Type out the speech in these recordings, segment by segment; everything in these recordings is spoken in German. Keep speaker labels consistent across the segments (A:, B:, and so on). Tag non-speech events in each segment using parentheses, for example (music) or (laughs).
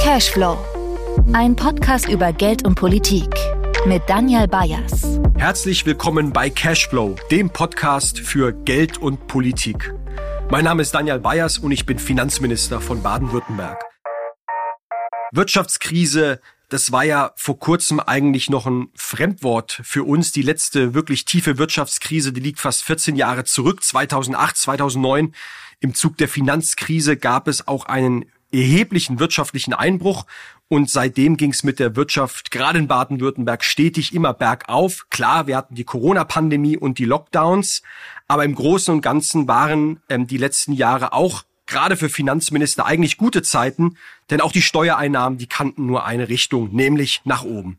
A: Cashflow. Ein Podcast über Geld und Politik mit Daniel Bayers.
B: Herzlich willkommen bei Cashflow, dem Podcast für Geld und Politik. Mein Name ist Daniel Bayers und ich bin Finanzminister von Baden-Württemberg. Wirtschaftskrise, das war ja vor kurzem eigentlich noch ein Fremdwort für uns. Die letzte wirklich tiefe Wirtschaftskrise, die liegt fast 14 Jahre zurück, 2008, 2009. Im Zug der Finanzkrise gab es auch einen erheblichen wirtschaftlichen Einbruch und seitdem ging es mit der Wirtschaft gerade in Baden-Württemberg stetig immer bergauf. Klar, wir hatten die Corona-Pandemie und die Lockdowns, aber im Großen und Ganzen waren ähm, die letzten Jahre auch gerade für Finanzminister eigentlich gute Zeiten, denn auch die Steuereinnahmen, die kannten nur eine Richtung, nämlich nach oben.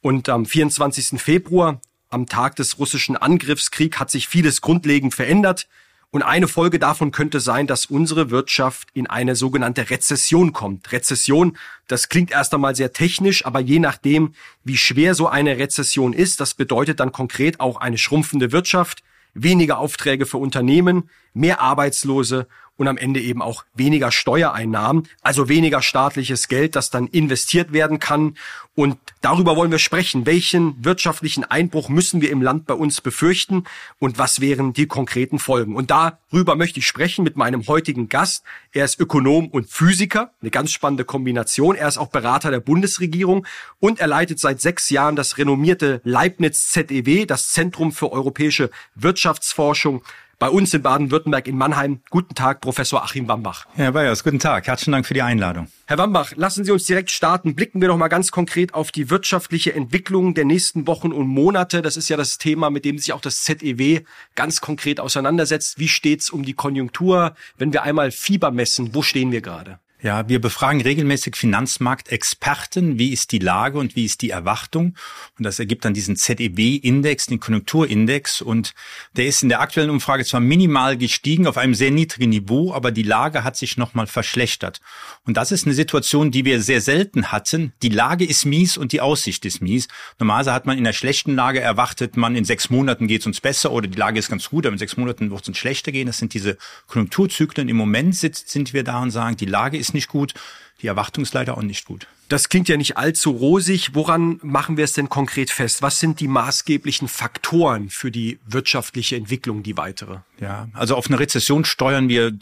B: Und am 24. Februar, am Tag des russischen Angriffskriegs, hat sich vieles grundlegend verändert. Und eine Folge davon könnte sein, dass unsere Wirtschaft in eine sogenannte Rezession kommt. Rezession, das klingt erst einmal sehr technisch, aber je nachdem, wie schwer so eine Rezession ist, das bedeutet dann konkret auch eine schrumpfende Wirtschaft, weniger Aufträge für Unternehmen, mehr Arbeitslose und am Ende eben auch weniger Steuereinnahmen, also weniger staatliches Geld, das dann investiert werden kann. Und darüber wollen wir sprechen. Welchen wirtschaftlichen Einbruch müssen wir im Land bei uns befürchten und was wären die konkreten Folgen? Und darüber möchte ich sprechen mit meinem heutigen Gast. Er ist Ökonom und Physiker, eine ganz spannende Kombination. Er ist auch Berater der Bundesregierung und er leitet seit sechs Jahren das renommierte Leibniz ZEW, das Zentrum für europäische Wirtschaftsforschung bei uns in Baden-Württemberg in Mannheim. Guten Tag, Professor Achim Wambach.
C: Herr Bayers, guten Tag. Herzlichen Dank für die Einladung.
B: Herr Wambach, lassen Sie uns direkt starten. Blicken wir doch mal ganz konkret auf die wirtschaftliche Entwicklung der nächsten Wochen und Monate. Das ist ja das Thema, mit dem sich auch das ZEW ganz konkret auseinandersetzt. Wie steht's um die Konjunktur? Wenn wir einmal Fieber messen, wo stehen wir gerade?
C: Ja, wir befragen regelmäßig Finanzmarktexperten, wie ist die Lage und wie ist die Erwartung. Und das ergibt dann diesen ZEW-Index, den Konjunkturindex. Und der ist in der aktuellen Umfrage zwar minimal gestiegen auf einem sehr niedrigen Niveau, aber die Lage hat sich nochmal verschlechtert. Und das ist eine Situation, die wir sehr selten hatten. Die Lage ist mies und die Aussicht ist mies. Normalerweise hat man in der schlechten Lage erwartet, man in sechs Monaten geht es uns besser oder die Lage ist ganz gut, aber in sechs Monaten wird es uns schlechter gehen. Das sind diese Konjunkturzyklen. Im Moment sind wir da und sagen, die Lage ist ist nicht gut, die Erwartung ist leider auch nicht gut.
B: Das klingt ja nicht allzu rosig. Woran machen wir es denn konkret fest? Was sind die maßgeblichen Faktoren für die wirtschaftliche Entwicklung, die weitere?
C: Ja, also auf eine Rezession steuern wir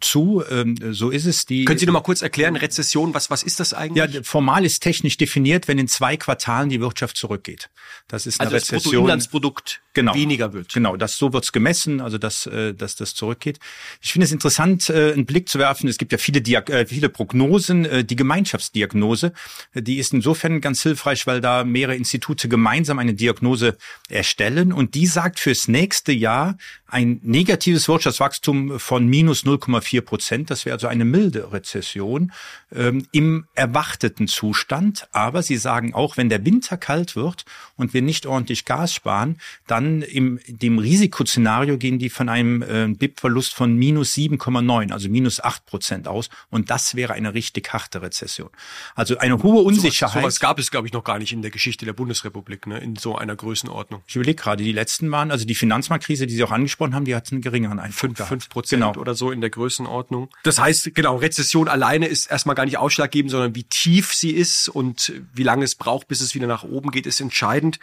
C: zu. Ähm, so ist es.
B: Die Können Sie noch mal kurz erklären, Rezession, was, was ist das eigentlich?
C: Ja, formal ist technisch definiert, wenn in zwei Quartalen die Wirtschaft zurückgeht. Das ist
B: eine also Rezession. Das Bruttoinlandsprodukt genau, weniger wird.
C: Genau, das so wird's gemessen, also dass, äh, dass das zurückgeht. Ich finde es interessant, äh, einen Blick zu werfen. Es gibt ja viele, Diag viele Prognosen. Die Gemeinschaftsdiagnose die ist insofern ganz hilfreich, weil da mehrere Institute gemeinsam eine Diagnose erstellen. Und die sagt fürs nächste Jahr ein negatives Wirtschaftswachstum von minus 0,4 Prozent. Das wäre also eine milde Rezession ähm, im erwarteten Zustand. Aber sie sagen auch, wenn der Winter kalt wird und wir nicht ordentlich Gas sparen, dann im dem Risikoszenario gehen die von einem äh, BIP-Verlust von minus 7,9, also minus 8 Prozent aus. Und das wäre eine richtig harte Rezession. Also eine hohe Unsicherheit. So
B: was gab es, glaube ich, noch gar nicht in der Geschichte der Bundesrepublik, ne, in so einer Größenordnung.
C: Ich überlege gerade, die letzten waren, also die Finanzmarktkrise, die Sie auch angesprochen haben, die hat einen geringeren Einfluss.
B: Fünf, fünf Prozent genau. oder so in der Größenordnung. Das heißt, genau, Rezession alleine ist erstmal gar nicht ausschlaggebend, sondern wie tief sie ist und wie lange es braucht, bis es wieder nach oben geht, ist entscheidend.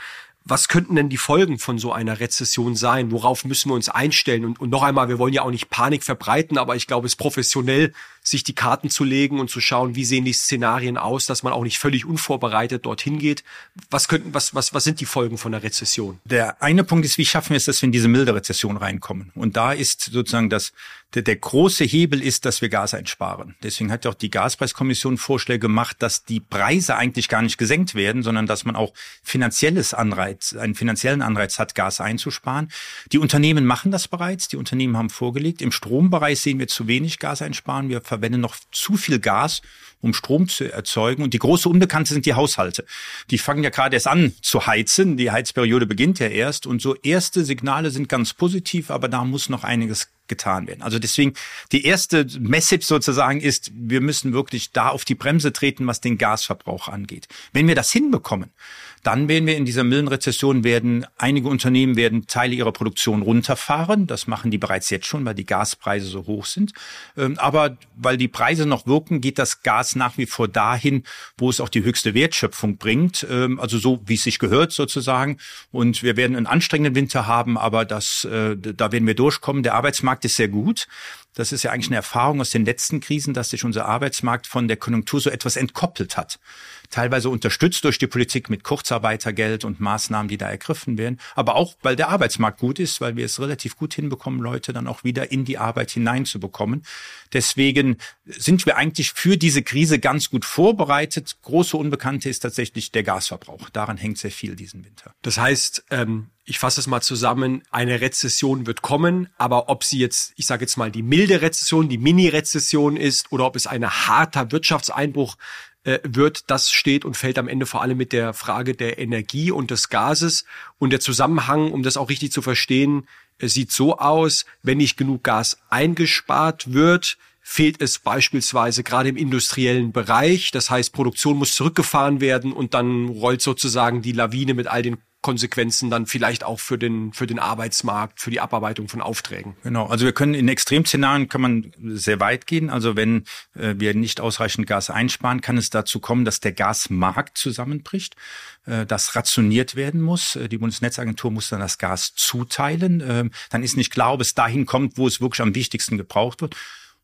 B: Was könnten denn die Folgen von so einer Rezession sein? Worauf müssen wir uns einstellen? Und, und noch einmal, wir wollen ja auch nicht Panik verbreiten, aber ich glaube, es ist professionell, sich die Karten zu legen und zu schauen, wie sehen die Szenarien aus, dass man auch nicht völlig unvorbereitet dorthin geht. Was könnten, was, was, was sind die Folgen von der Rezession?
C: Der eine Punkt ist, wie schaffen wir es, dass wir in diese milde Rezession reinkommen? Und da ist sozusagen das, der, der große Hebel ist, dass wir Gas einsparen. Deswegen hat auch die Gaspreiskommission Vorschläge gemacht, dass die Preise eigentlich gar nicht gesenkt werden, sondern dass man auch finanzielles Anreiz, einen finanziellen Anreiz hat, Gas einzusparen. Die Unternehmen machen das bereits. Die Unternehmen haben vorgelegt. Im Strombereich sehen wir zu wenig Gas einsparen. Wir verwenden noch zu viel Gas, um Strom zu erzeugen. Und die große Unbekannte sind die Haushalte. Die fangen ja gerade erst an zu heizen. Die Heizperiode beginnt ja erst. Und so erste Signale sind ganz positiv, aber da muss noch einiges getan werden. Also deswegen die erste Message sozusagen ist, wir müssen wirklich da auf die Bremse treten, was den Gasverbrauch angeht. Wenn wir das hinbekommen, dann werden wir in dieser milden Rezession werden einige Unternehmen werden Teile ihrer Produktion runterfahren. Das machen die bereits jetzt schon, weil die Gaspreise so hoch sind. Ähm, aber weil die Preise noch wirken, geht das Gas nach wie vor dahin, wo es auch die höchste Wertschöpfung bringt, ähm, also so wie es sich gehört sozusagen. Und wir werden einen anstrengenden Winter haben, aber das, äh, da werden wir durchkommen. Der Arbeitsmarkt ist sehr gut. Das ist ja eigentlich eine Erfahrung aus den letzten Krisen, dass sich unser Arbeitsmarkt von der Konjunktur so etwas entkoppelt hat teilweise unterstützt durch die Politik mit Kurzarbeitergeld und Maßnahmen, die da ergriffen werden, aber auch, weil der Arbeitsmarkt gut ist, weil wir es relativ gut hinbekommen, Leute dann auch wieder in die Arbeit hineinzubekommen. Deswegen sind wir eigentlich für diese Krise ganz gut vorbereitet. Große Unbekannte ist tatsächlich der Gasverbrauch. Daran hängt sehr viel diesen Winter.
B: Das heißt, ähm, ich fasse es mal zusammen, eine Rezession wird kommen, aber ob sie jetzt, ich sage jetzt mal, die milde Rezession, die Mini-Rezession ist oder ob es ein harter Wirtschaftseinbruch äh, wird, das steht und fällt am Ende vor allem mit der Frage der Energie und des Gases. Und der Zusammenhang, um das auch richtig zu verstehen, sieht so aus, wenn nicht genug Gas eingespart wird, fehlt es beispielsweise gerade im industriellen Bereich. Das heißt, Produktion muss zurückgefahren werden und dann rollt sozusagen die Lawine mit all den Konsequenzen dann vielleicht auch für den, für den Arbeitsmarkt, für die Abarbeitung von Aufträgen.
C: Genau, also wir können in Extremszenarien kann man sehr weit gehen. Also wenn äh, wir nicht ausreichend Gas einsparen, kann es dazu kommen, dass der Gasmarkt zusammenbricht, äh, das rationiert werden muss. Äh, die Bundesnetzagentur muss dann das Gas zuteilen. Äh, dann ist nicht klar, ob es dahin kommt, wo es wirklich am wichtigsten gebraucht wird.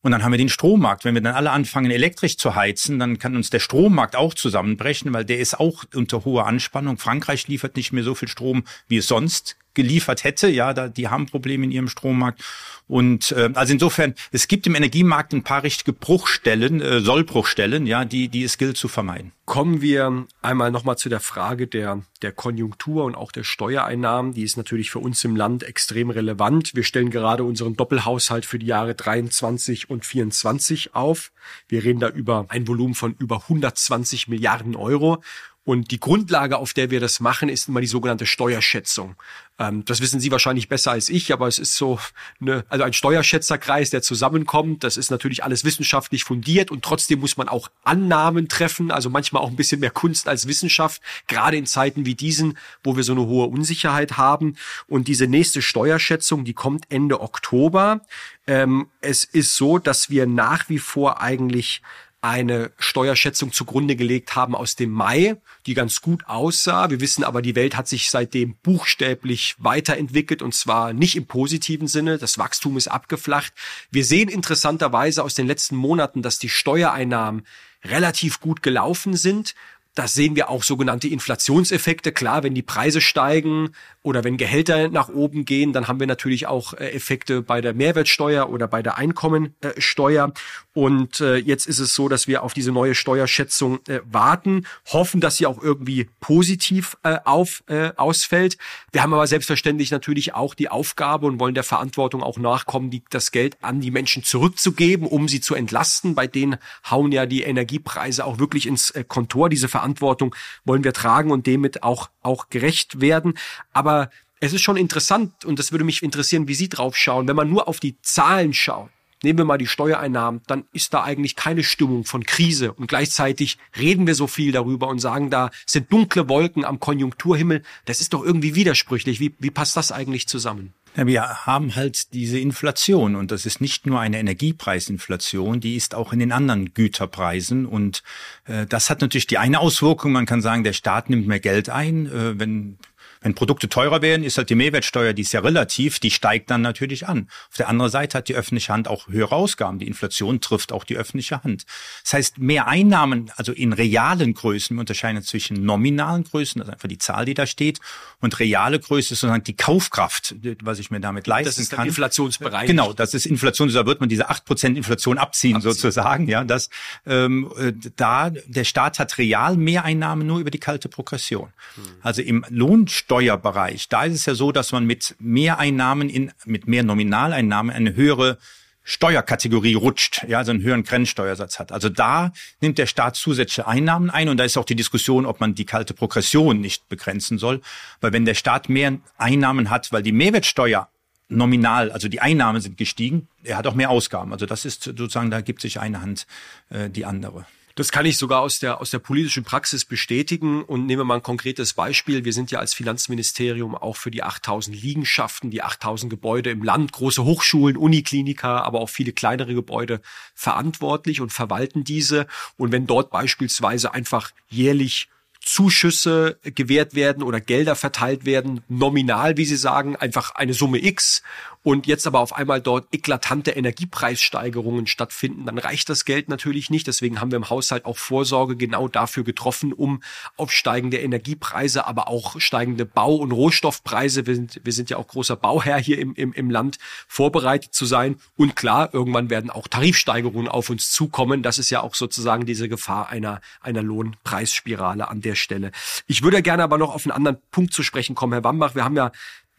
C: Und dann haben wir den Strommarkt. Wenn wir dann alle anfangen, elektrisch zu heizen, dann kann uns der Strommarkt auch zusammenbrechen, weil der ist auch unter hoher Anspannung. Frankreich liefert nicht mehr so viel Strom, wie es sonst geliefert hätte. Ja, da, die haben Probleme in ihrem Strommarkt. Und äh, also insofern, es gibt im Energiemarkt ein paar richtige Bruchstellen, äh, Sollbruchstellen, ja, die, die es gilt zu vermeiden.
B: Kommen wir einmal nochmal zu der Frage der, der Konjunktur und auch der Steuereinnahmen. Die ist natürlich für uns im Land extrem relevant. Wir stellen gerade unseren Doppelhaushalt für die Jahre 23 und 24 auf. Wir reden da über ein Volumen von über 120 Milliarden Euro. Und die Grundlage, auf der wir das machen, ist immer die sogenannte Steuerschätzung. Ähm, das wissen Sie wahrscheinlich besser als ich, aber es ist so eine, also ein Steuerschätzerkreis, der zusammenkommt. Das ist natürlich alles wissenschaftlich fundiert und trotzdem muss man auch Annahmen treffen, also manchmal auch ein bisschen mehr Kunst als Wissenschaft, gerade in Zeiten wie diesen, wo wir so eine hohe Unsicherheit haben. Und diese nächste Steuerschätzung, die kommt Ende Oktober. Ähm, es ist so, dass wir nach wie vor eigentlich eine Steuerschätzung zugrunde gelegt haben aus dem Mai, die ganz gut aussah. Wir wissen aber, die Welt hat sich seitdem buchstäblich weiterentwickelt und zwar nicht im positiven Sinne. Das Wachstum ist abgeflacht. Wir sehen interessanterweise aus den letzten Monaten, dass die Steuereinnahmen relativ gut gelaufen sind. Das sehen wir auch sogenannte Inflationseffekte. Klar, wenn die Preise steigen oder wenn Gehälter nach oben gehen, dann haben wir natürlich auch äh, Effekte bei der Mehrwertsteuer oder bei der Einkommensteuer. Und äh, jetzt ist es so, dass wir auf diese neue Steuerschätzung äh, warten, hoffen, dass sie auch irgendwie positiv auf, ausfällt. Wir haben aber selbstverständlich natürlich auch die Aufgabe und wollen der Verantwortung auch nachkommen, die, das Geld an die Menschen zurückzugeben, um sie zu entlasten. Bei denen hauen ja die Energiepreise auch wirklich ins Kontor. Diese Verantwortung wollen wir tragen und damit auch, auch gerecht werden. Aber es ist schon interessant und das würde mich interessieren, wie Sie drauf schauen. Wenn man nur auf die Zahlen schaut, nehmen wir mal die Steuereinnahmen, dann ist da eigentlich keine Stimmung von Krise. Und gleichzeitig reden wir so viel darüber und sagen, da sind dunkle Wolken am Konjunkturhimmel. Das ist doch irgendwie widersprüchlich. Wie, wie passt das eigentlich zusammen?
C: Ja, wir haben halt diese Inflation und das ist nicht nur eine Energiepreisinflation, die ist auch in den anderen Güterpreisen und äh, das hat natürlich die eine Auswirkung, man kann sagen, der Staat nimmt mehr Geld ein, äh, wenn wenn Produkte teurer werden, ist halt die Mehrwertsteuer, die ist ja relativ, die steigt dann natürlich an. Auf der anderen Seite hat die öffentliche Hand auch höhere Ausgaben. Die Inflation trifft auch die öffentliche Hand. Das heißt, mehr Einnahmen, also in realen Größen, wir unterscheiden zwischen nominalen Größen, das ist einfach die Zahl, die da steht, und reale Größe ist sozusagen die Kaufkraft, was ich mir damit leisten kann. Das
B: ist der Inflationsbereich.
C: Genau, das ist Inflation, da wird man diese acht Prozent Inflation abziehen, abziehen, sozusagen. Ja, das, ähm, äh, da, der Staat hat real Mehreinnahmen nur über die kalte Progression. Hm. Also im Lohnsteuer Steuerbereich, da ist es ja so, dass man mit mehr Einnahmen in, mit mehr Nominaleinnahmen eine höhere Steuerkategorie rutscht, ja, also einen höheren Grenzsteuersatz hat. Also da nimmt der Staat zusätzliche Einnahmen ein und da ist auch die Diskussion, ob man die kalte Progression nicht begrenzen soll, weil wenn der Staat mehr Einnahmen hat, weil die Mehrwertsteuer nominal, also die Einnahmen sind gestiegen, er hat auch mehr Ausgaben. Also das ist sozusagen, da gibt sich eine Hand äh, die andere.
B: Das kann ich sogar aus der, aus der politischen Praxis bestätigen und nehmen wir mal ein konkretes Beispiel. Wir sind ja als Finanzministerium auch für die 8000 Liegenschaften, die 8000 Gebäude im Land, große Hochschulen, Unikliniker, aber auch viele kleinere Gebäude verantwortlich und verwalten diese. Und wenn dort beispielsweise einfach jährlich Zuschüsse gewährt werden oder Gelder verteilt werden, nominal, wie Sie sagen, einfach eine Summe X und jetzt aber auf einmal dort eklatante Energiepreissteigerungen stattfinden, dann reicht das Geld natürlich nicht. Deswegen haben wir im Haushalt auch Vorsorge genau dafür getroffen, um auf steigende Energiepreise, aber auch steigende Bau- und Rohstoffpreise, wir sind, wir sind ja auch großer Bauherr hier im, im, im Land, vorbereitet zu sein. Und klar, irgendwann werden auch Tarifsteigerungen auf uns zukommen. Das ist ja auch sozusagen diese Gefahr einer, einer Lohnpreisspirale an der Stelle. Ich würde gerne aber noch auf einen anderen Punkt zu sprechen kommen, Herr Wambach. Wir haben ja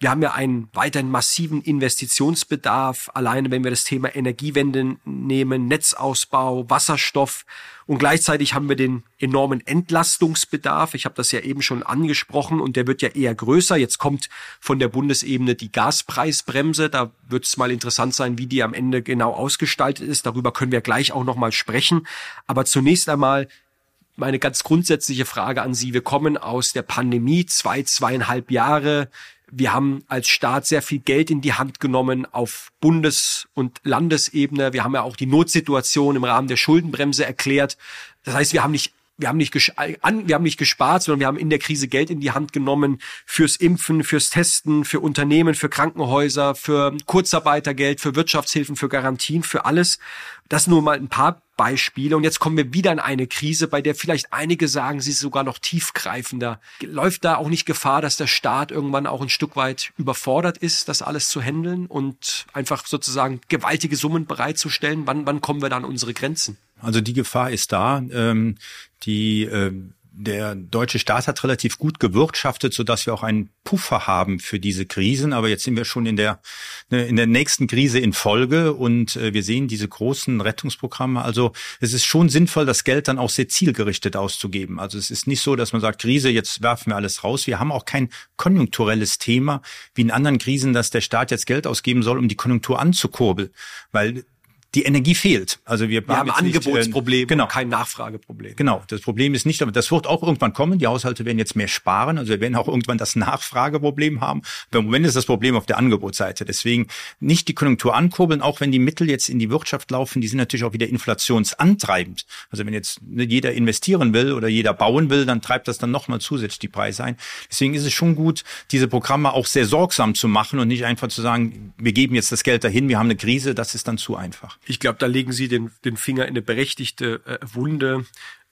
B: wir haben ja einen weiterhin massiven Investitionsbedarf, alleine wenn wir das Thema Energiewende nehmen, Netzausbau, Wasserstoff und gleichzeitig haben wir den enormen Entlastungsbedarf. Ich habe das ja eben schon angesprochen und der wird ja eher größer. Jetzt kommt von der Bundesebene die Gaspreisbremse. Da wird es mal interessant sein, wie die am Ende genau ausgestaltet ist. Darüber können wir gleich auch noch mal sprechen. Aber zunächst einmal meine ganz grundsätzliche Frage an Sie. Wir kommen aus der Pandemie, zwei, zweieinhalb Jahre. Wir haben als Staat sehr viel Geld in die Hand genommen auf Bundes- und Landesebene. Wir haben ja auch die Notsituation im Rahmen der Schuldenbremse erklärt. Das heißt, wir haben nicht wir haben nicht, wir haben nicht gespart, sondern wir haben in der Krise Geld in die Hand genommen fürs Impfen, fürs Testen, für Unternehmen, für Krankenhäuser, für Kurzarbeitergeld, für Wirtschaftshilfen, für Garantien, für alles. Das nur mal ein paar Beispiele. Und jetzt kommen wir wieder in eine Krise, bei der vielleicht einige sagen, sie ist sogar noch tiefgreifender. Läuft da auch nicht Gefahr, dass der Staat irgendwann auch ein Stück weit überfordert ist, das alles zu handeln und einfach sozusagen gewaltige Summen bereitzustellen? Wann, wann kommen wir da an unsere Grenzen?
C: Also die Gefahr ist da. Ähm, die ähm der deutsche Staat hat relativ gut gewirtschaftet, so dass wir auch einen Puffer haben für diese Krisen. Aber jetzt sind wir schon in der ne, in der nächsten Krise in Folge und äh, wir sehen diese großen Rettungsprogramme. Also es ist schon sinnvoll, das Geld dann auch sehr zielgerichtet auszugeben. Also es ist nicht so, dass man sagt, Krise, jetzt werfen wir alles raus. Wir haben auch kein konjunkturelles Thema wie in anderen Krisen, dass der Staat jetzt Geld ausgeben soll, um die Konjunktur anzukurbeln, weil die Energie fehlt.
B: Also wir, wir haben ein Angebotsproblem, nicht, äh, genau. kein Nachfrageproblem.
C: Genau, das Problem ist nicht, aber das wird auch irgendwann kommen. Die Haushalte werden jetzt mehr sparen, also wir werden auch irgendwann das Nachfrageproblem haben. Aber im Moment ist das Problem auf der Angebotsseite. Deswegen nicht die Konjunktur ankurbeln, auch wenn die Mittel jetzt in die Wirtschaft laufen, die sind natürlich auch wieder inflationsantreibend. Also wenn jetzt jeder investieren will oder jeder bauen will, dann treibt das dann nochmal zusätzlich die Preise ein. Deswegen ist es schon gut, diese Programme auch sehr sorgsam zu machen und nicht einfach zu sagen, wir geben jetzt das Geld dahin, wir haben eine Krise, das ist dann zu einfach.
B: Ich glaube, da legen Sie den, den Finger in eine berechtigte äh, Wunde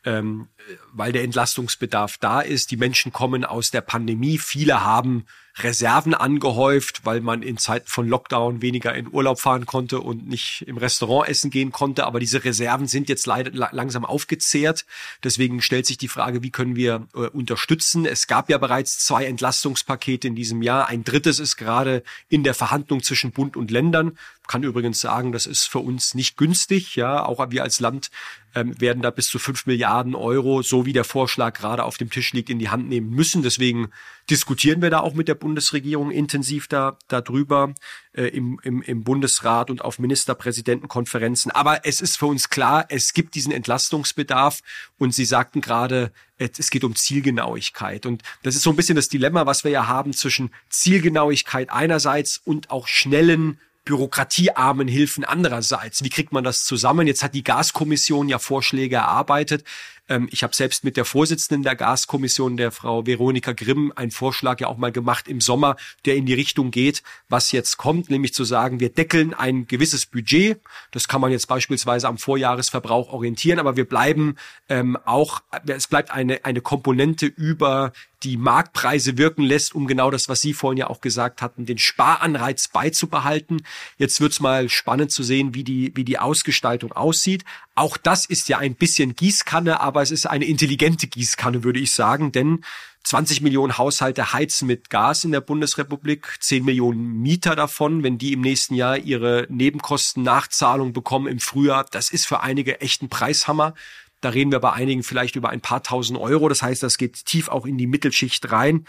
B: ähm, weil der Entlastungsbedarf da ist. Die Menschen kommen aus der Pandemie. Viele haben Reserven angehäuft, weil man in Zeiten von Lockdown weniger in Urlaub fahren konnte und nicht im Restaurant essen gehen konnte. Aber diese Reserven sind jetzt leider langsam aufgezehrt. Deswegen stellt sich die Frage, wie können wir äh, unterstützen? Es gab ja bereits zwei Entlastungspakete in diesem Jahr. Ein drittes ist gerade in der Verhandlung zwischen Bund und Ländern. Kann übrigens sagen, das ist für uns nicht günstig. Ja, auch wir als Land ähm, werden da bis zu fünf Milliarden Euro, so wie der Vorschlag gerade auf dem Tisch liegt, in die Hand nehmen müssen. Deswegen diskutieren wir da auch mit der Bundesregierung intensiv da darüber äh, im, im, im Bundesrat und auf Ministerpräsidentenkonferenzen. Aber es ist für uns klar, es gibt diesen Entlastungsbedarf und Sie sagten gerade, es geht um Zielgenauigkeit. Und das ist so ein bisschen das Dilemma, was wir ja haben zwischen Zielgenauigkeit einerseits und auch schnellen bürokratiearmen Hilfen andererseits. Wie kriegt man das zusammen? Jetzt hat die Gaskommission ja Vorschläge erarbeitet. Ähm, ich habe selbst mit der Vorsitzenden der Gaskommission, der Frau Veronika Grimm, einen Vorschlag ja auch mal gemacht im Sommer, der in die Richtung geht, was jetzt kommt, nämlich zu sagen, wir deckeln ein gewisses Budget. Das kann man jetzt beispielsweise am Vorjahresverbrauch orientieren, aber wir bleiben ähm, auch, es bleibt eine, eine Komponente über die Marktpreise wirken lässt, um genau das, was Sie vorhin ja auch gesagt hatten, den Sparanreiz beizubehalten. Jetzt wird's mal spannend zu sehen, wie die, wie die Ausgestaltung aussieht. Auch das ist ja ein bisschen Gießkanne, aber es ist eine intelligente Gießkanne, würde ich sagen, denn 20 Millionen Haushalte heizen mit Gas in der Bundesrepublik, 10 Millionen Mieter davon, wenn die im nächsten Jahr ihre Nebenkostennachzahlung bekommen im Frühjahr, das ist für einige echt ein Preishammer. Da reden wir bei einigen vielleicht über ein paar tausend Euro. Das heißt, das geht tief auch in die Mittelschicht rein.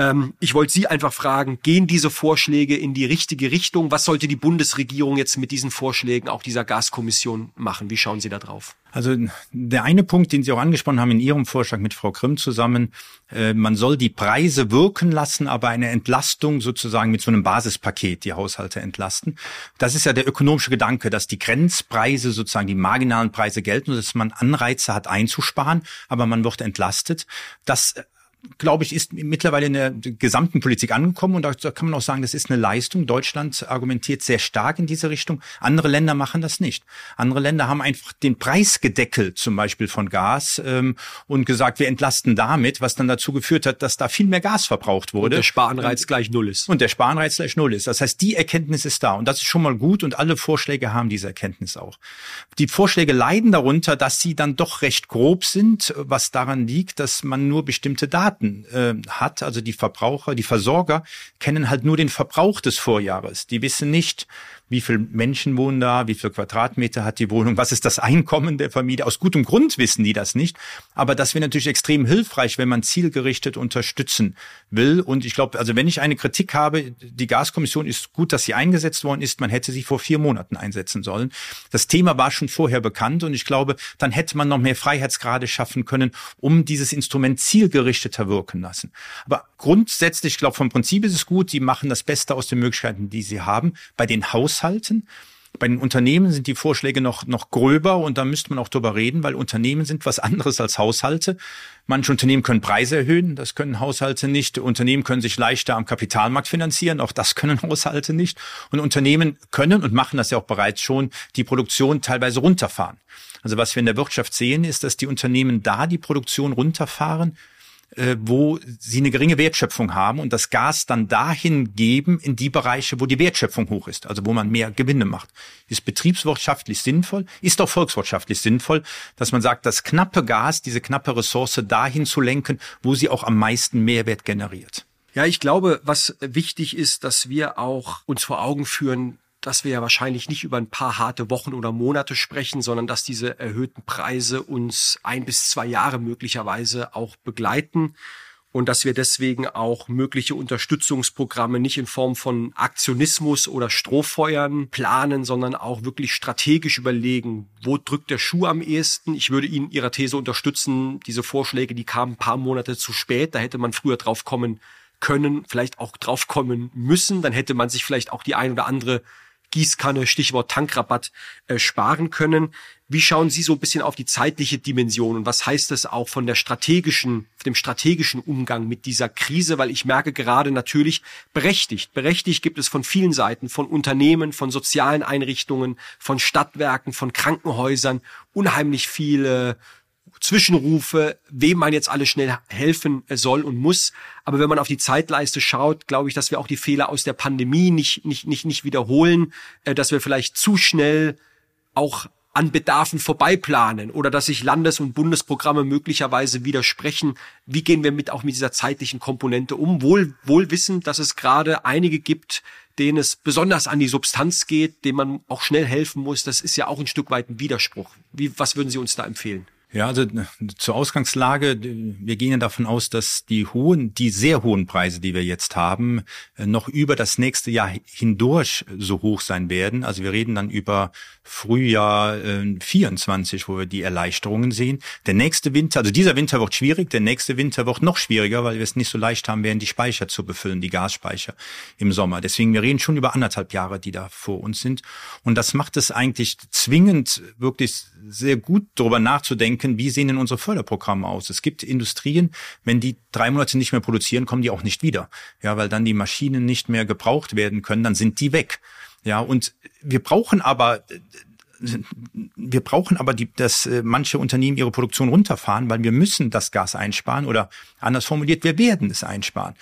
B: Ähm, ich wollte Sie einfach fragen, gehen diese Vorschläge in die richtige Richtung? Was sollte die Bundesregierung jetzt mit diesen Vorschlägen auch dieser Gaskommission machen? Wie schauen Sie da drauf?
C: Also der eine Punkt, den Sie auch angesprochen haben in Ihrem Vorschlag mit Frau Grimm zusammen, äh, man soll die Preise wirken lassen, aber eine Entlastung sozusagen mit so einem Basispaket die Haushalte entlasten. Das ist ja der ökonomische Gedanke, dass die Grenzpreise sozusagen die marginalen Preise gelten und dass man Anreize hat einzusparen, aber man wird entlastet. Das glaube ich, ist mittlerweile in der gesamten Politik angekommen und da kann man auch sagen, das ist eine Leistung. Deutschland argumentiert sehr stark in diese Richtung. Andere Länder machen das nicht. Andere Länder haben einfach den Preis gedeckelt, zum Beispiel von Gas, ähm, und gesagt, wir entlasten damit, was dann dazu geführt hat, dass da viel mehr Gas verbraucht wurde. Und
B: der Sparanreiz gleich null ist.
C: Und der Sparanreiz gleich null ist. Das heißt, die Erkenntnis ist da und das ist schon mal gut und alle Vorschläge haben diese Erkenntnis auch. Die Vorschläge leiden darunter, dass sie dann doch recht grob sind, was daran liegt, dass man nur bestimmte Daten Daten äh, hat, also die Verbraucher, die Versorger kennen halt nur den Verbrauch des Vorjahres. Die wissen nicht, wie viele Menschen wohnen da, wie viel Quadratmeter hat die Wohnung, was ist das Einkommen der Familie. Aus gutem Grund wissen die das nicht. Aber das wäre natürlich extrem hilfreich, wenn man zielgerichtet unterstützen will. Und ich glaube, also wenn ich eine Kritik habe, die Gaskommission ist gut, dass sie eingesetzt worden ist. Man hätte sie vor vier Monaten einsetzen sollen. Das Thema war schon vorher bekannt und ich glaube, dann hätte man noch mehr Freiheitsgrade schaffen können, um dieses Instrument zielgerichteter wirken lassen. Aber grundsätzlich, ich glaube, vom Prinzip ist es gut. Die machen das Beste aus den Möglichkeiten, die sie haben. Bei den Haus Haushalten. Bei den Unternehmen sind die Vorschläge noch, noch gröber und da müsste man auch drüber reden, weil Unternehmen sind was anderes als Haushalte. Manche Unternehmen können Preise erhöhen, das können Haushalte nicht. Unternehmen können sich leichter am Kapitalmarkt finanzieren, auch das können (laughs) Haushalte nicht. Und Unternehmen können und machen das ja auch bereits schon, die Produktion teilweise runterfahren. Also was wir in der Wirtschaft sehen, ist, dass die Unternehmen da die Produktion runterfahren, äh, wo sie eine geringe Wertschöpfung haben und das Gas dann dahin geben in die Bereiche, wo die Wertschöpfung hoch ist, also wo man mehr Gewinne macht. Ist betriebswirtschaftlich sinnvoll, ist auch volkswirtschaftlich sinnvoll, dass man sagt, das knappe Gas, diese knappe Ressource dahin zu lenken, wo sie auch am meisten Mehrwert generiert.
B: Ja, ich glaube, was wichtig ist, dass wir auch uns vor Augen führen, dass wir ja wahrscheinlich nicht über ein paar harte Wochen oder Monate sprechen, sondern dass diese erhöhten Preise uns ein bis zwei Jahre möglicherweise auch begleiten und dass wir deswegen auch mögliche Unterstützungsprogramme nicht in Form von Aktionismus oder Strohfeuern planen, sondern auch wirklich strategisch überlegen, wo drückt der Schuh am ehesten. Ich würde Ihnen Ihrer These unterstützen, diese Vorschläge, die kamen ein paar Monate zu spät, da hätte man früher drauf kommen können, vielleicht auch drauf kommen müssen, dann hätte man sich vielleicht auch die ein oder andere Gießkanne, Stichwort Tankrabatt, äh, sparen können. Wie schauen Sie so ein bisschen auf die zeitliche Dimension und was heißt das auch von der strategischen, dem strategischen Umgang mit dieser Krise? Weil ich merke gerade natürlich berechtigt, berechtigt gibt es von vielen Seiten, von Unternehmen, von sozialen Einrichtungen, von Stadtwerken, von Krankenhäusern unheimlich viele Zwischenrufe, wem man jetzt alles schnell helfen soll und muss. Aber wenn man auf die Zeitleiste schaut, glaube ich, dass wir auch die Fehler aus der Pandemie nicht, nicht, nicht, nicht wiederholen, äh, dass wir vielleicht zu schnell auch an Bedarfen vorbeiplanen oder dass sich Landes- und Bundesprogramme möglicherweise widersprechen. Wie gehen wir mit auch mit dieser zeitlichen Komponente um? Wohl, wohl wissend, dass es gerade einige gibt, denen es besonders an die Substanz geht, denen man auch schnell helfen muss. Das ist ja auch ein Stück weit ein Widerspruch. Wie, was würden Sie uns da empfehlen?
C: Ja, also zur Ausgangslage, wir gehen ja davon aus, dass die hohen, die sehr hohen Preise, die wir jetzt haben, äh, noch über das nächste Jahr hindurch so hoch sein werden. Also wir reden dann über Frühjahr äh, 24, wo wir die Erleichterungen sehen. Der nächste Winter, also dieser Winter wird schwierig, der nächste Winter wird noch schwieriger, weil wir es nicht so leicht haben werden, die Speicher zu befüllen, die Gasspeicher im Sommer. Deswegen, wir reden schon über anderthalb Jahre, die da vor uns sind. Und das macht es eigentlich zwingend, wirklich sehr gut darüber nachzudenken, denken, wie sehen denn unsere Förderprogramme aus? Es gibt Industrien, wenn die drei Monate nicht mehr produzieren, kommen die auch nicht wieder. Ja, weil dann die Maschinen nicht mehr gebraucht werden können, dann sind die weg. Ja, und wir brauchen aber wir brauchen aber die, dass äh, manche Unternehmen ihre Produktion runterfahren, weil wir müssen das Gas einsparen oder anders formuliert, wir werden es einsparen.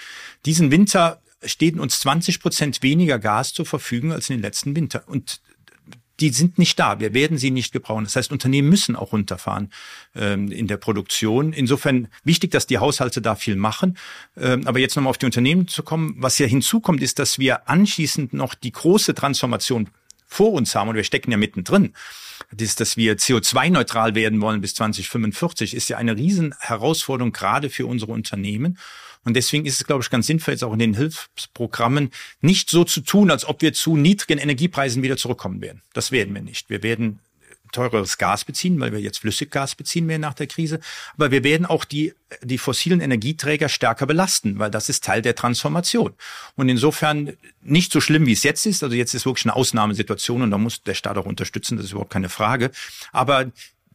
C: Diesen Winter steht uns 20 Prozent weniger Gas zur Verfügung als in den letzten Winter. Und die sind nicht da. Wir werden sie nicht gebrauchen. Das heißt, Unternehmen müssen auch runterfahren ähm, in der Produktion. Insofern wichtig, dass die Haushalte da viel machen. Ähm, aber jetzt nochmal auf die Unternehmen zu kommen. Was ja hinzukommt, ist, dass wir anschließend noch die große Transformation vor uns haben und wir stecken ja mittendrin. Das, dass wir CO2-neutral werden wollen bis 2045, ist ja eine riesen Herausforderung gerade für unsere Unternehmen. Und deswegen ist es, glaube ich, ganz sinnvoll, jetzt auch in den Hilfsprogrammen nicht so zu tun, als ob wir zu niedrigen Energiepreisen wieder zurückkommen werden. Das werden wir nicht. Wir werden teureres Gas beziehen, weil wir jetzt Flüssiggas beziehen werden nach der Krise. Aber wir werden auch die, die fossilen Energieträger stärker belasten, weil das ist Teil der Transformation. Und insofern nicht so schlimm, wie es jetzt ist. Also jetzt ist wirklich eine Ausnahmesituation und da muss der Staat auch unterstützen, das ist überhaupt keine Frage. Aber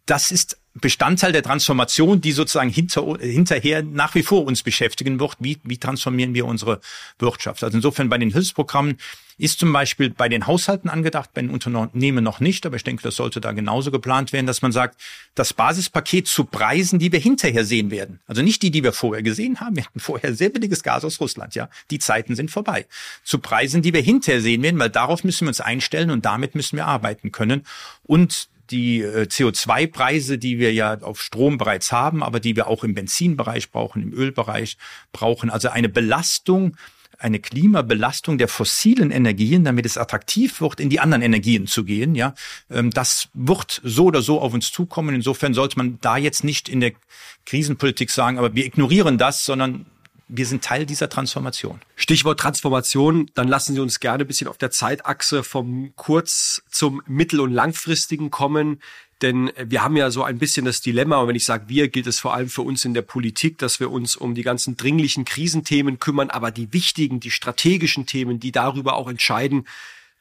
C: das ist Bestandteil der Transformation, die sozusagen hinter, hinterher nach wie vor uns beschäftigen wird. Wie, wie transformieren wir unsere Wirtschaft? Also insofern bei den Hilfsprogrammen ist zum Beispiel bei den Haushalten angedacht, bei den Unternehmen noch nicht, aber ich denke, das sollte da genauso geplant werden, dass man sagt, das Basispaket zu Preisen, die wir hinterher sehen werden. Also nicht die, die wir vorher gesehen haben. Wir hatten vorher sehr billiges Gas aus Russland, ja. Die Zeiten sind vorbei. Zu Preisen, die wir hinterher sehen werden, weil darauf müssen wir uns einstellen und damit müssen wir arbeiten können. Und die äh, CO2-Preise, die wir ja auf Strom bereits haben, aber die wir auch im Benzinbereich brauchen, im Ölbereich brauchen. Also eine Belastung eine Klimabelastung der fossilen Energien, damit es attraktiv wird, in die anderen Energien zu gehen. Ja, ähm, das wird so oder so auf uns zukommen. Insofern sollte man da jetzt nicht in der Krisenpolitik sagen, aber wir ignorieren das, sondern wir sind Teil dieser Transformation.
B: Stichwort Transformation, dann lassen Sie uns gerne ein bisschen auf der Zeitachse vom kurz zum mittel- und langfristigen kommen. Denn wir haben ja so ein bisschen das Dilemma, und wenn ich sage wir, gilt es vor allem für uns in der Politik, dass wir uns um die ganzen dringlichen Krisenthemen kümmern, aber die wichtigen, die strategischen Themen, die darüber auch entscheiden,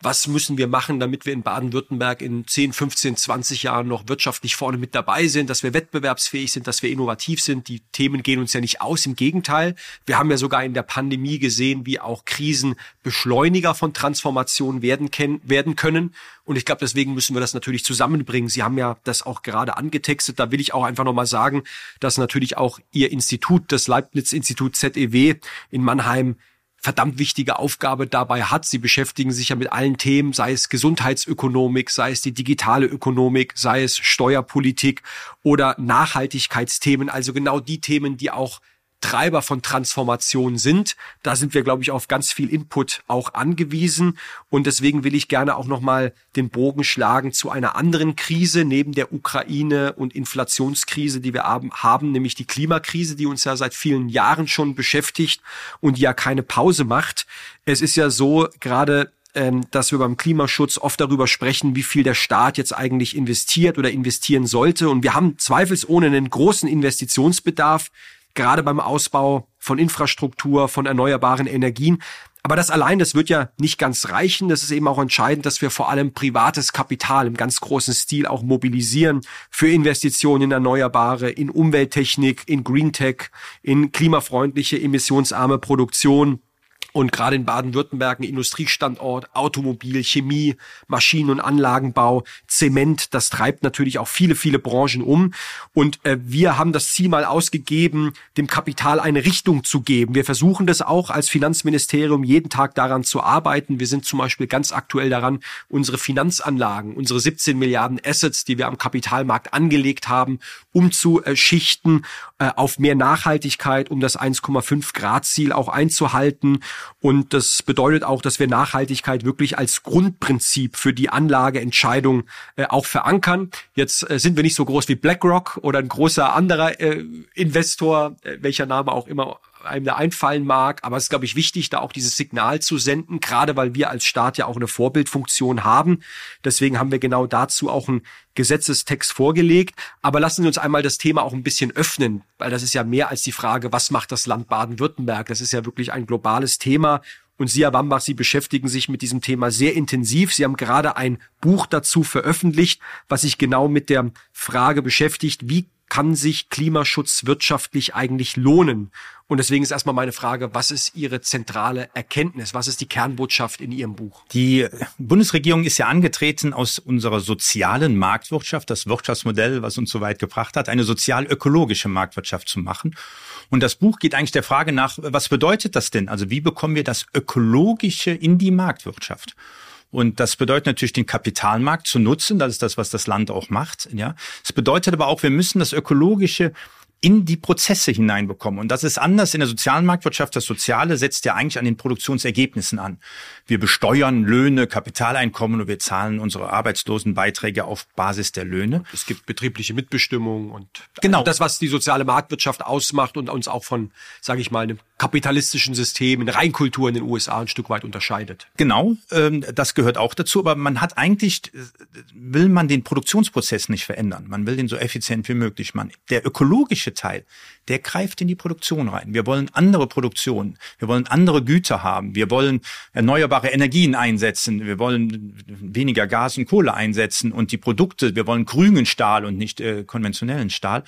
B: was müssen wir machen, damit wir in Baden-Württemberg in 10, 15, 20 Jahren noch wirtschaftlich vorne mit dabei sind, dass wir wettbewerbsfähig sind, dass wir innovativ sind. Die Themen gehen uns ja nicht aus, im Gegenteil. Wir haben ja sogar in der Pandemie gesehen, wie auch Krisen Beschleuniger von Transformation werden, werden können. Und ich glaube, deswegen müssen wir das natürlich zusammenbringen. Sie haben ja das auch gerade angetextet. Da will ich auch einfach nochmal sagen, dass natürlich auch Ihr Institut, das Leibniz-Institut ZEW in Mannheim, verdammt wichtige Aufgabe dabei hat. Sie beschäftigen sich ja mit allen Themen, sei es Gesundheitsökonomik, sei es die digitale Ökonomik, sei es Steuerpolitik oder Nachhaltigkeitsthemen, also genau die Themen, die auch Treiber von Transformation sind. Da sind wir, glaube ich, auf ganz viel Input auch angewiesen. Und deswegen will ich gerne auch nochmal den Bogen schlagen zu einer anderen Krise neben der Ukraine und Inflationskrise, die wir haben, nämlich die Klimakrise, die uns ja seit vielen Jahren schon beschäftigt und die ja keine Pause macht. Es ist ja so, gerade ähm, dass wir beim Klimaschutz oft darüber sprechen, wie viel der Staat jetzt eigentlich investiert oder investieren sollte. Und wir haben zweifelsohne einen großen Investitionsbedarf gerade beim Ausbau von Infrastruktur, von erneuerbaren Energien. Aber das allein, das wird ja nicht ganz reichen. Das ist eben auch entscheidend, dass wir vor allem privates Kapital im ganz großen Stil auch mobilisieren für Investitionen in Erneuerbare, in Umwelttechnik, in Green Tech, in klimafreundliche, emissionsarme Produktion und gerade in Baden-Württemberg ein Industriestandort, Automobil, Chemie, Maschinen- und Anlagenbau, Zement, das treibt natürlich auch viele, viele Branchen um. Und äh, wir haben das Ziel mal ausgegeben, dem Kapital eine Richtung zu geben. Wir versuchen das auch als Finanzministerium jeden Tag daran zu arbeiten. Wir sind zum Beispiel ganz aktuell daran, unsere Finanzanlagen, unsere 17 Milliarden Assets, die wir am Kapitalmarkt angelegt haben, umzuschichten äh, auf mehr Nachhaltigkeit, um das 1,5 Grad Ziel auch einzuhalten und das bedeutet auch, dass wir Nachhaltigkeit wirklich als Grundprinzip für die Anlageentscheidung äh, auch verankern. Jetzt äh, sind wir nicht so groß wie BlackRock oder ein großer anderer äh, Investor, äh, welcher Name auch immer einem da einfallen mag. Aber es ist, glaube ich, wichtig, da auch dieses Signal zu senden, gerade weil wir als Staat ja auch eine Vorbildfunktion haben. Deswegen haben wir genau dazu auch einen Gesetzestext vorgelegt. Aber lassen Sie uns einmal das Thema auch ein bisschen öffnen, weil das ist ja mehr als die Frage, was macht das Land Baden-Württemberg? Das ist ja wirklich ein globales Thema. Und Sie, Herr Wambach, Sie beschäftigen sich mit diesem Thema sehr intensiv. Sie haben gerade ein Buch dazu veröffentlicht, was sich genau mit der Frage beschäftigt, wie kann sich Klimaschutz wirtschaftlich eigentlich lohnen? Und deswegen ist erstmal meine Frage, was ist Ihre zentrale Erkenntnis? Was ist die Kernbotschaft in Ihrem Buch?
C: Die Bundesregierung ist ja angetreten aus unserer sozialen Marktwirtschaft, das Wirtschaftsmodell, was uns so weit gebracht hat, eine sozial-ökologische Marktwirtschaft zu machen. Und das Buch geht eigentlich der Frage nach, was bedeutet das denn? Also wie bekommen wir das Ökologische in die Marktwirtschaft? Und das bedeutet natürlich, den Kapitalmarkt zu nutzen. Das ist das, was das Land auch macht. Ja. Es bedeutet aber auch, wir müssen das Ökologische in die Prozesse hineinbekommen. Und das ist anders in der sozialen Marktwirtschaft. Das Soziale setzt ja eigentlich an den Produktionsergebnissen an. Wir besteuern Löhne, Kapitaleinkommen und wir zahlen unsere Arbeitslosenbeiträge auf Basis der Löhne.
B: Es gibt betriebliche Mitbestimmung und
C: genau
B: das, was die soziale Marktwirtschaft ausmacht und uns auch von, sage ich mal, einem kapitalistischen System in Reinkultur in den USA ein Stück weit unterscheidet.
C: Genau, ähm, das gehört auch dazu. Aber man hat eigentlich, äh, will man den Produktionsprozess nicht verändern. Man will den so effizient wie möglich machen. Der ökologische Teil, der greift in die Produktion rein. Wir wollen andere Produktionen. Wir wollen andere Güter haben. Wir wollen erneuerbare Energien einsetzen. Wir wollen weniger Gas und Kohle einsetzen und die Produkte, wir wollen grünen Stahl und nicht äh, konventionellen Stahl.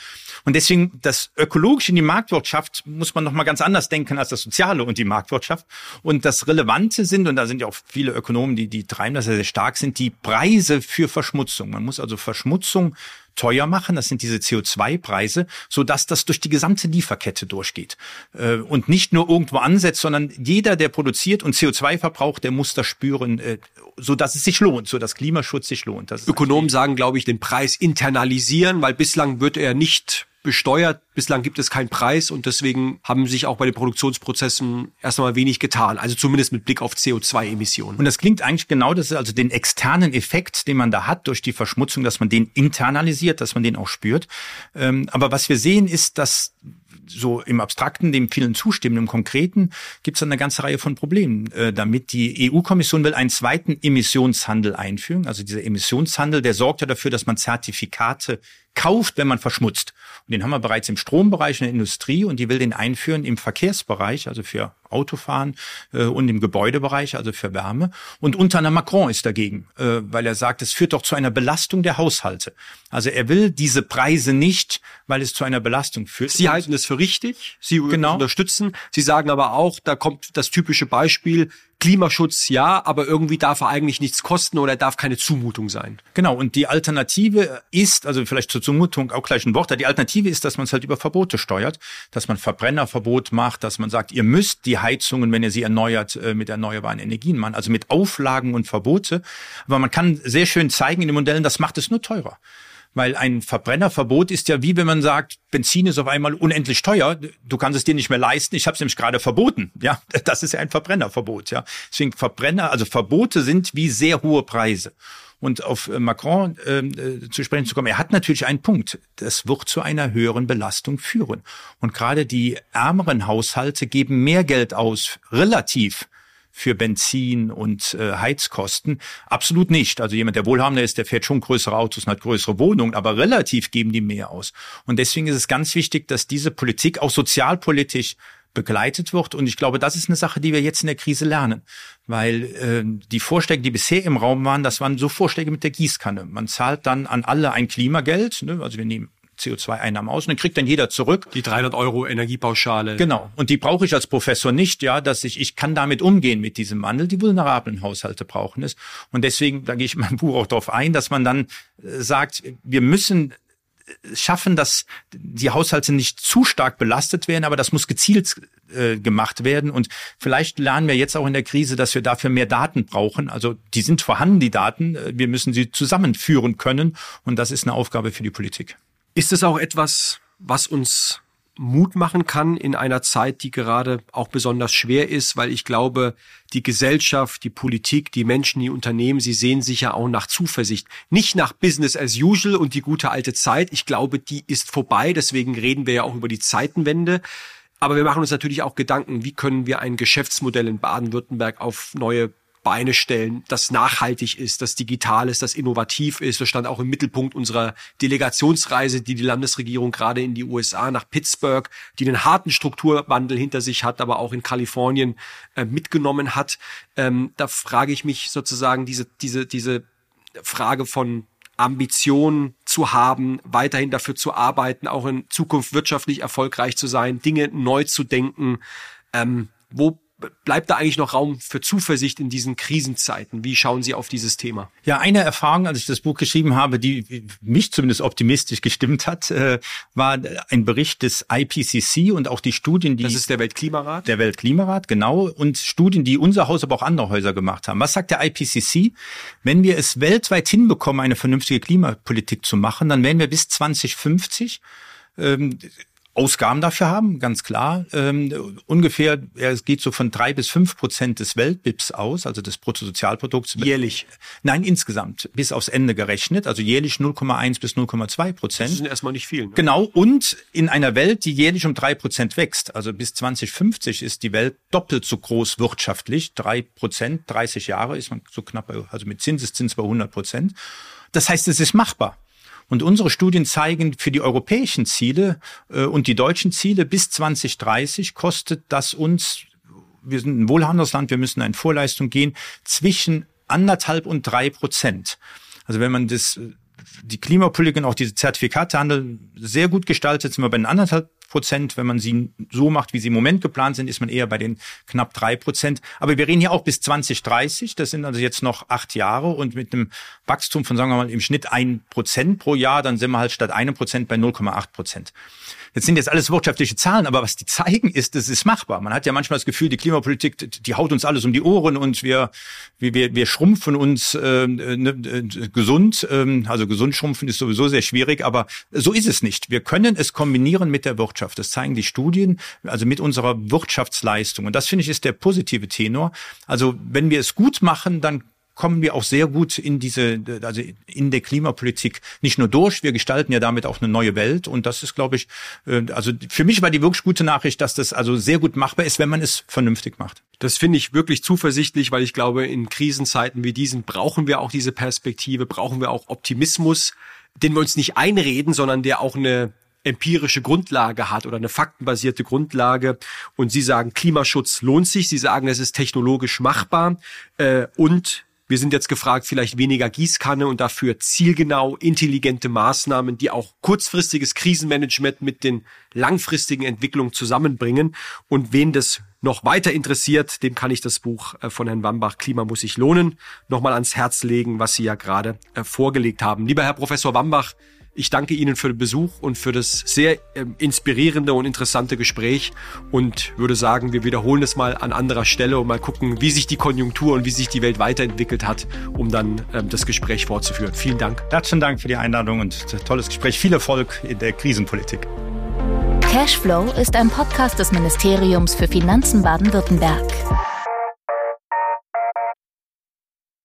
C: Und deswegen das ökologische in die Marktwirtschaft muss man noch mal ganz anders denken als das soziale und die Marktwirtschaft. Und das Relevante sind, und da sind ja auch viele Ökonomen, die, die treiben das sehr, sehr stark, sind die Preise für Verschmutzung. Man muss also Verschmutzung teuer machen. Das sind diese CO2-Preise, so dass das durch die gesamte Lieferkette durchgeht äh, und nicht nur irgendwo ansetzt, sondern jeder, der produziert und CO2 verbraucht, der muss das spüren, äh, so dass es sich lohnt, so dass Klimaschutz sich lohnt.
B: Ökonomen sagen, glaube ich, den Preis internalisieren, weil bislang wird er nicht besteuert. Bislang gibt es keinen Preis und deswegen haben sich auch bei den Produktionsprozessen erst einmal wenig getan. Also zumindest mit Blick auf CO2-Emissionen.
C: Und das klingt eigentlich genau, das ist also den externen Effekt, den man da hat durch die Verschmutzung, dass man den internalisiert, dass man den auch spürt. Ähm, aber was wir sehen ist, dass so im Abstrakten dem vielen zustimmen, im Konkreten gibt es eine ganze Reihe von Problemen äh, damit. Die EU-Kommission will einen zweiten Emissionshandel einführen. Also dieser Emissionshandel, der sorgt ja dafür, dass man Zertifikate kauft, wenn man verschmutzt. Und den haben wir bereits im Strombereich in der Industrie und die will den einführen im Verkehrsbereich, also für Autofahren äh, und im Gebäudebereich, also für Wärme. Und Unterner Macron ist dagegen, äh, weil er sagt, es führt doch zu einer Belastung der Haushalte. Also er will diese Preise nicht, weil es zu einer Belastung führt.
B: Sie halten es für richtig, Sie genau. unterstützen. Sie sagen aber auch, da kommt das typische Beispiel, Klimaschutz ja, aber irgendwie darf er eigentlich nichts kosten oder er darf keine Zumutung sein.
C: Genau, und die Alternative ist, also vielleicht zur Zumutung auch gleich ein Wort, die Alternative ist, dass man es halt über Verbote steuert, dass man Verbrennerverbot macht, dass man sagt, ihr müsst die Heizungen, wenn ihr sie erneuert, äh, mit erneuerbaren Energien machen, also mit Auflagen und Verbote. Aber man kann sehr schön zeigen in den Modellen, das macht es nur teurer. Weil ein Verbrennerverbot ist ja wie wenn man sagt, Benzin ist auf einmal unendlich teuer, du kannst es dir nicht mehr leisten, ich habe es nämlich gerade verboten. Ja, (laughs) das ist ja ein Verbrennerverbot. Ja, deswegen Verbrenner, also Verbote sind wie sehr hohe Preise. Und auf äh, Macron ähm, äh, zu sprechen zu kommen, er hat natürlich einen Punkt. Das wird zu einer höheren Belastung führen. Und gerade die ärmeren Haushalte geben mehr Geld aus, relativ für Benzin und äh, Heizkosten? Absolut nicht. Also jemand, der wohlhabender ist, der fährt schon größere Autos und hat größere Wohnungen, aber relativ geben die mehr aus. Und deswegen ist es ganz wichtig, dass diese Politik auch sozialpolitisch begleitet wird. Und ich glaube, das ist eine Sache, die wir jetzt in der Krise lernen. Weil äh, die Vorschläge, die bisher im Raum waren, das waren so Vorschläge mit der Gießkanne. Man zahlt dann an alle ein Klimageld. Ne? Also wir nehmen CO2-Einnahmen aus und dann kriegt dann jeder zurück.
B: Die 300 Euro Energiepauschale.
C: Genau. Und die brauche ich als Professor nicht, ja, dass ich, ich kann damit umgehen mit diesem Wandel. Die vulnerablen Haushalte brauchen es. Und deswegen, da gehe ich in meinem Buch auch darauf ein, dass man dann äh, sagt, wir müssen äh, schaffen, dass die Haushalte nicht zu stark belastet werden, aber das muss gezielt äh, gemacht werden. Und vielleicht lernen wir jetzt auch in der Krise, dass wir dafür mehr Daten brauchen. Also die sind vorhanden, die Daten. Äh, wir müssen sie zusammenführen können. Und das ist eine Aufgabe für die Politik.
B: Ist es auch etwas, was uns Mut machen kann in einer Zeit, die gerade auch besonders schwer ist, weil ich glaube, die Gesellschaft, die Politik, die Menschen, die Unternehmen, sie sehen sich ja auch nach Zuversicht. Nicht nach Business as usual und die gute alte Zeit. Ich glaube, die ist vorbei. Deswegen reden wir ja auch über die Zeitenwende. Aber wir machen uns natürlich auch Gedanken, wie können wir ein Geschäftsmodell in Baden-Württemberg auf neue Beine stellen, das nachhaltig ist, das digital ist, das innovativ ist. Das stand auch im Mittelpunkt unserer Delegationsreise, die die Landesregierung gerade in die USA nach Pittsburgh, die einen harten Strukturwandel hinter sich hat, aber auch in Kalifornien äh, mitgenommen hat. Ähm, da frage ich mich sozusagen diese, diese, diese Frage von Ambition zu haben, weiterhin dafür zu arbeiten, auch in Zukunft wirtschaftlich erfolgreich zu sein, Dinge neu zu denken. Ähm, wo bleibt da eigentlich noch Raum für Zuversicht in diesen Krisenzeiten? Wie schauen Sie auf dieses Thema?
C: Ja, eine Erfahrung, als ich das Buch geschrieben habe, die mich zumindest optimistisch gestimmt hat, äh, war ein Bericht des IPCC und auch die Studien, die...
B: Das ist der Weltklimarat?
C: Der Weltklimarat, genau. Und Studien, die unser Haus, aber auch andere Häuser gemacht haben. Was sagt der IPCC? Wenn wir es weltweit hinbekommen, eine vernünftige Klimapolitik zu machen, dann werden wir bis 2050 ähm, Ausgaben dafür haben, ganz klar. Ähm, ungefähr, ja, es geht so von drei bis fünf Prozent des Weltbips aus, also des Bruttosozialprodukts.
B: Jährlich?
C: Nein, insgesamt, bis aufs Ende gerechnet, also jährlich 0,1 bis 0,2 Prozent.
B: Das sind erstmal nicht viel. Ne?
C: Genau, und in einer Welt, die jährlich um drei Prozent wächst, also bis 2050 ist die Welt doppelt so groß wirtschaftlich, drei Prozent, 30 Jahre ist man so knapp, also mit Zinseszins bei 100 Prozent. Das heißt, es ist machbar. Und unsere Studien zeigen, für die europäischen Ziele äh, und die deutschen Ziele bis 2030 kostet das uns, wir sind ein wohlhabendes Land, wir müssen in Vorleistung gehen, zwischen anderthalb und drei Prozent. Also wenn man das die Klimapolitik und auch diese Zertifikatehandel sehr gut gestaltet, sind wir bei den anderthalb Prozent. Wenn man sie so macht, wie sie im Moment geplant sind, ist man eher bei den knapp drei Prozent. Aber wir reden hier auch bis 2030. Das sind also jetzt noch acht Jahre und mit einem Wachstum von, sagen wir mal, im Schnitt ein Prozent pro Jahr, dann sind wir halt statt einem Prozent bei 0,8 Prozent. Jetzt sind jetzt alles wirtschaftliche Zahlen, aber was die zeigen, ist, es ist machbar. Man hat ja manchmal das Gefühl, die Klimapolitik, die haut uns alles um die Ohren und wir, wir, wir schrumpfen uns äh, äh, gesund. Äh, also gesund schrumpfen ist sowieso sehr schwierig, aber so ist es nicht. Wir können es kombinieren mit der Wirtschaft. Das zeigen die Studien, also mit unserer Wirtschaftsleistung. Und das finde ich ist der positive Tenor. Also wenn wir es gut machen, dann kommen wir auch sehr gut in diese, also in der Klimapolitik nicht nur durch, wir gestalten ja damit auch eine neue Welt und das ist, glaube ich, äh, also für mich war die wirklich gute Nachricht, dass das also sehr gut machbar ist, wenn man es vernünftig macht.
B: Das finde ich wirklich zuversichtlich, weil ich glaube, in Krisenzeiten wie diesen brauchen wir auch diese Perspektive, brauchen wir auch Optimismus, den wir uns nicht einreden, sondern der auch eine empirische Grundlage hat oder eine faktenbasierte Grundlage. Und Sie sagen, Klimaschutz lohnt sich. Sie sagen, es ist technologisch machbar. Äh, und wir sind jetzt gefragt, vielleicht weniger Gießkanne und dafür zielgenau intelligente Maßnahmen, die auch kurzfristiges Krisenmanagement mit den langfristigen Entwicklungen zusammenbringen. Und wen das noch weiter interessiert, dem kann ich das Buch äh, von Herrn Wambach Klima muss sich lohnen nochmal ans Herz legen, was Sie ja gerade äh, vorgelegt haben. Lieber Herr Professor Wambach, ich danke Ihnen für den Besuch und für das sehr ähm, inspirierende und interessante Gespräch und würde sagen, wir wiederholen es mal an anderer Stelle und mal gucken, wie sich die Konjunktur und wie sich die Welt weiterentwickelt hat, um dann ähm, das Gespräch fortzuführen. Vielen Dank.
C: Herzlichen Dank für die Einladung und tolles Gespräch. Viel Erfolg in der Krisenpolitik.
A: Cashflow ist ein Podcast des Ministeriums für Finanzen Baden-Württemberg.